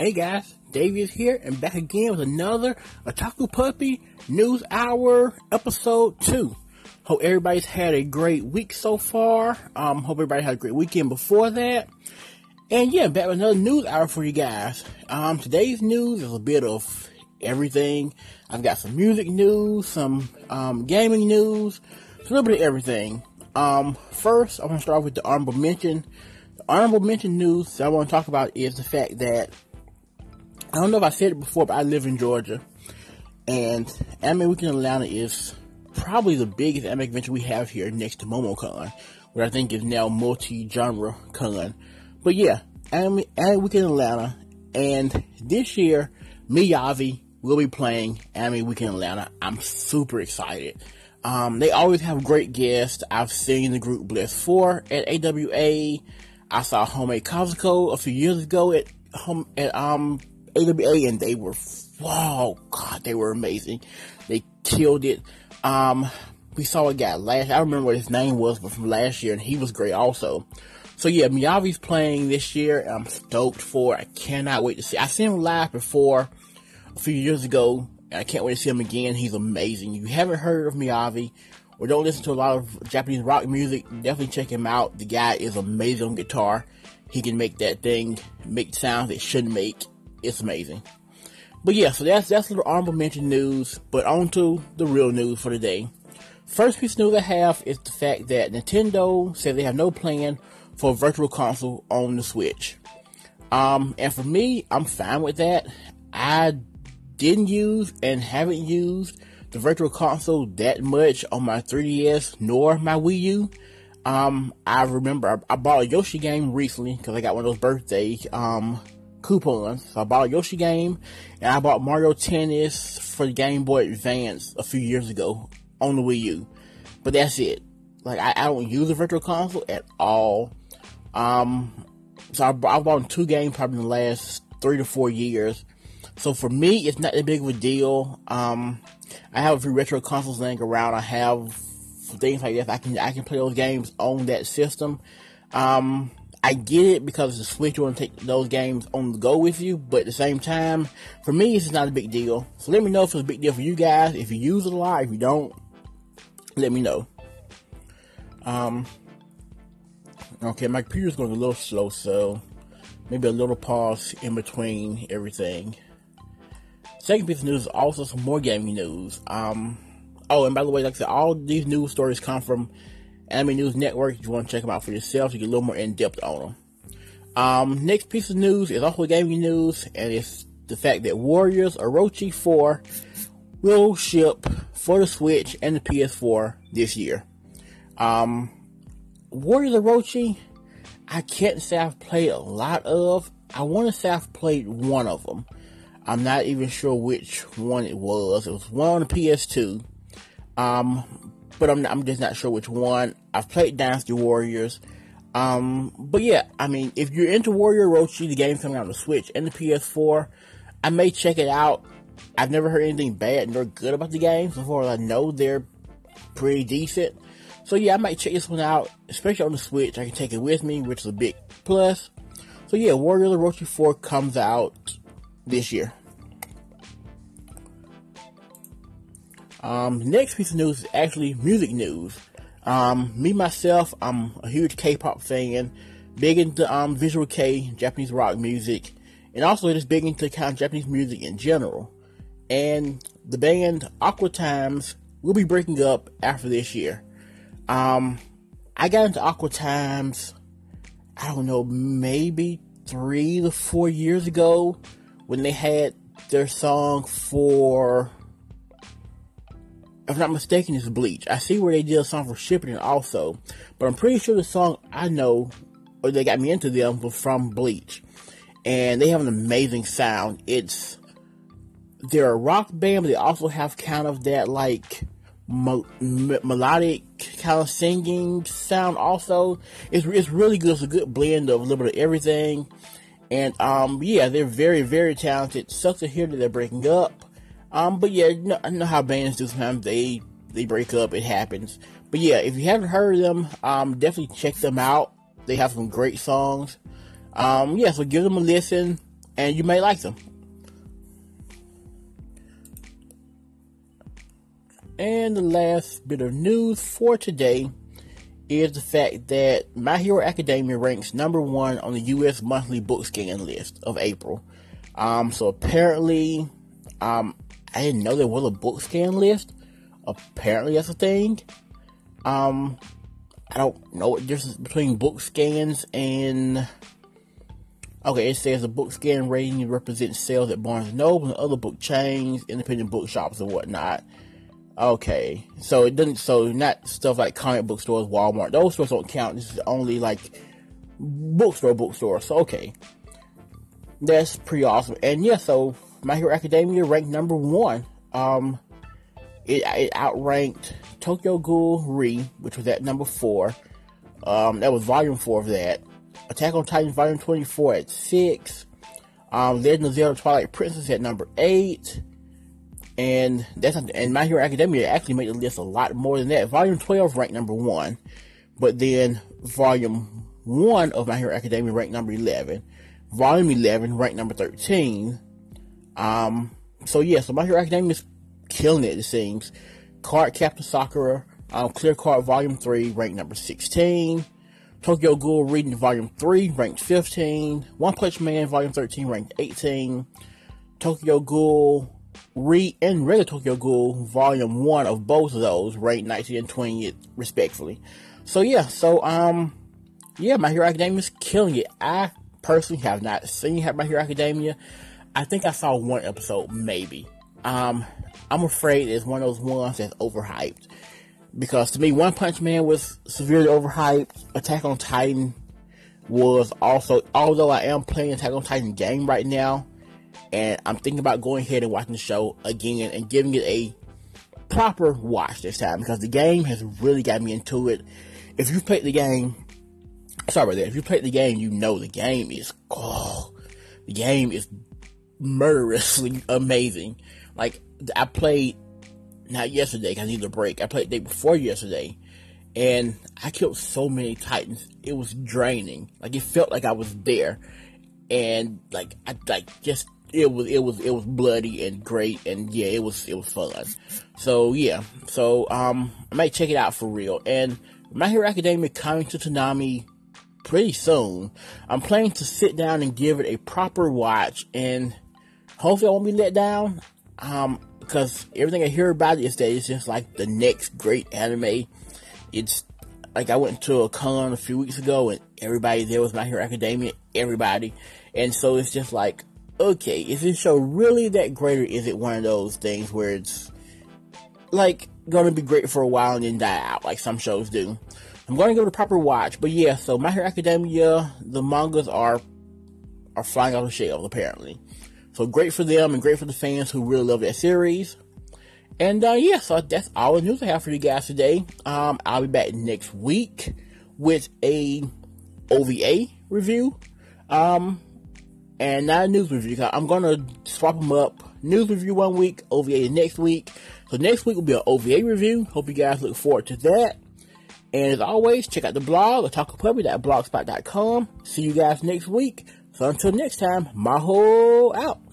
Hey guys, Davey is here and back again with another Otaku Puppy News Hour episode 2. Hope everybody's had a great week so far. Um, hope everybody had a great weekend before that. And yeah, back with another news hour for you guys. Um, today's news is a bit of everything. I've got some music news, some um, gaming news, a little bit of everything. Um, first, I want to start with the honorable mention. The honorable mention news I want to talk about is the fact that I don't know if I said it before, but I live in Georgia, and Anime Weekend Atlanta is probably the biggest anime convention we have here next to MomoCon, which I think is now multi-genre con. But yeah, Anime, anime Weekend Atlanta, and this year, Miyavi will be playing Anime Weekend Atlanta. I'm super excited. Um, they always have great guests. I've seen the group Bliss 4 at AWA. I saw Homemade Kazoku a few years ago at home at um AWA, and they were, wow, God, they were amazing. They killed it. Um, we saw a guy last, I don't remember what his name was, but from last year, and he was great also. So yeah, Miyavi's playing this year, I'm stoked for. I cannot wait to see. I seen him live before a few years ago, I can't wait to see him again. He's amazing. If you haven't heard of Miyavi, or don't listen to a lot of Japanese rock music, definitely check him out. The guy is amazing on guitar. He can make that thing make sounds it shouldn't make it's amazing. But yeah, so that's that's the honorable mention news. But on to the real news for today. First piece of news I have is the fact that Nintendo said they have no plan for a virtual console on the Switch. Um, and for me, I'm fine with that. I didn't use and haven't used the virtual console that much on my 3DS nor my Wii U. Um, I remember I, I bought a Yoshi game recently because I got one of those birthday um coupons. So I bought a Yoshi game and I bought Mario Tennis for the Game Boy Advance a few years ago on the Wii U. But that's it. Like I, I don't use a virtual console at all. Um, so I, I bought two games probably in the last three to four years. So for me, it's not that big of a deal. Um, I have a few retro consoles laying around. I have things like this. I can I can play those games on that system. Um, I get it because the Switch want to take those games on the go with you, but at the same time, for me, it's not a big deal. So let me know if it's a big deal for you guys. If you use it a lot, if you don't, let me know. Um, okay, my computer's going a little slow, so maybe a little pause in between everything. Second piece of news is also some more gaming news. Um, oh, and by the way, like I said, all these news stories come from Anime News Network. If you want to check them out for yourself, you get a little more in depth on them. Um, next piece of news is also gaming news, and it's the fact that Warriors Orochi 4 will ship for the Switch and the PS4 this year. Um, Warriors Orochi, I can't say I've played a lot of. I want to say I've played one of them. I'm not even sure which one it was. It was one on the PS2. Um, but I'm, I'm just not sure which one. I've played Dynasty Warriors. Um, but yeah, I mean, if you're into Warrior Orochi, the game coming out on the Switch and the PS4, I may check it out. I've never heard anything bad nor good about the game. So far as I know, they're pretty decent. So yeah, I might check this one out, especially on the Switch. I can take it with me, which is a big plus. So yeah, Warrior Orochi 4 comes out this year. Um, next piece of news is actually music news. Um, me myself, I'm a huge K-pop fan, big into um, visual kei, Japanese rock music, and also just big into kind of Japanese music in general. And the band Aqua Timez will be breaking up after this year. Um, I got into Aqua Timez, I don't know, maybe three to four years ago when they had their song for if I'm not mistaken, it's Bleach. I see where they did a song for Shippuden also, but I'm pretty sure the song I know, or they got me into them, was from Bleach. And they have an amazing sound. It's, they're a rock band, but they also have kind of that like, me- melodic kind of singing sound also. It's, it's really good. It's a good blend of a little bit of everything. And, um, yeah, they're very, very talented. Sucks to hear that they're breaking up. Um, but yeah, know, I know how bands do sometimes they they break up, it happens. But yeah, if you haven't heard of them, um, definitely check them out. They have some great songs. Um, yeah, so give them a listen. and you may like them. And the last bit of news for today is the fact that My Hero Academia ranks number one on the U.S. monthly book scan list of April. Um, so apparently, um, I didn't know there was a book scan list. Apparently, that's a thing. Um, I don't know what difference between book scans and. Okay, it says the book scan rating represents sales at Barnes & Noble and other book chains, independent bookshops, and whatnot. Okay, so it doesn't. So not stuff like comic book stores, Walmart. Those stores don't count. This is only like bookstore, bookstore. So okay, that's pretty awesome. And yeah, so My Hero Academia ranked number one. Um, it, it outranked Tokyo Ghoul Re, which was at number four. Um, that was volume four of that. Attack on Titan volume 24 at six. Um, Legend of Zelda Twilight Princess at number eight. And that's and My Hero Academia actually made the list a lot more than that. Volume 12 ranked number one, but then Volume 1 of My Hero Academia ranked number 11. Volume 11 ranked number 13. Um, so yeah, so My Hero Academia is killing it, it seems. Cardcaptor Sakura, um, Clear Card Volume 3 ranked number 16. Tokyo Ghoul Reading Volume 3 ranked 15. One Punch Man Volume 13 ranked 18. Tokyo Ghoul Re and regular Tokyo Ghoul Volume 1 of both of those ranked 19 and 20 respectfully. So yeah, so um yeah, My Hero Academia is killing it. I personally have not seen My Hero Academia. I think I saw one episode, maybe. Um, I'm afraid it's one of those ones that's overhyped. Because to me, One Punch Man was severely overhyped. Attack on Titan was also, although I am playing Attack on Titan game right now, and I'm thinking about going ahead and watching the show again and giving it a proper watch this time because the game has really got me into it. If you played the game, sorry about that. If you played the game, you know the game is oh, the game is murderously amazing. Like I played not yesterday because I needed a break. I played the day before yesterday, and I killed so many titans. It was draining. Like it felt like I was there, and like I like just it was it was it was bloody and great and yeah it was it was fun so yeah so um i might check it out for real and my hero academia coming to Toonami pretty soon i'm planning to sit down and give it a proper watch and hopefully i won't be let down um because everything i hear about it is that it's just like the next great anime it's like I went to a con a few weeks ago and everybody there was My Hero Academia, everybody. And so it's just like, okay, is this show really that great or is it one of those things where it's like gonna be great for a while and then die out like some shows do? I'm gonna give it a proper watch, but yeah, so My Hero Academia, the mangas are are flying off the shelves apparently. So great for them and great for the fans who really love that series. And uh, yeah, so that's all the news I have for you guys today. Um, I'll be back next week with a OVA review. Um, and not a news review. I'm gonna swap them up. News review one week, OVA next week. So next week will be an OVA review. Hope you guys look forward to that. And as always, check out the blog, otakupuppy.blogspot.com. See you guys next week. So until next time, Maho out.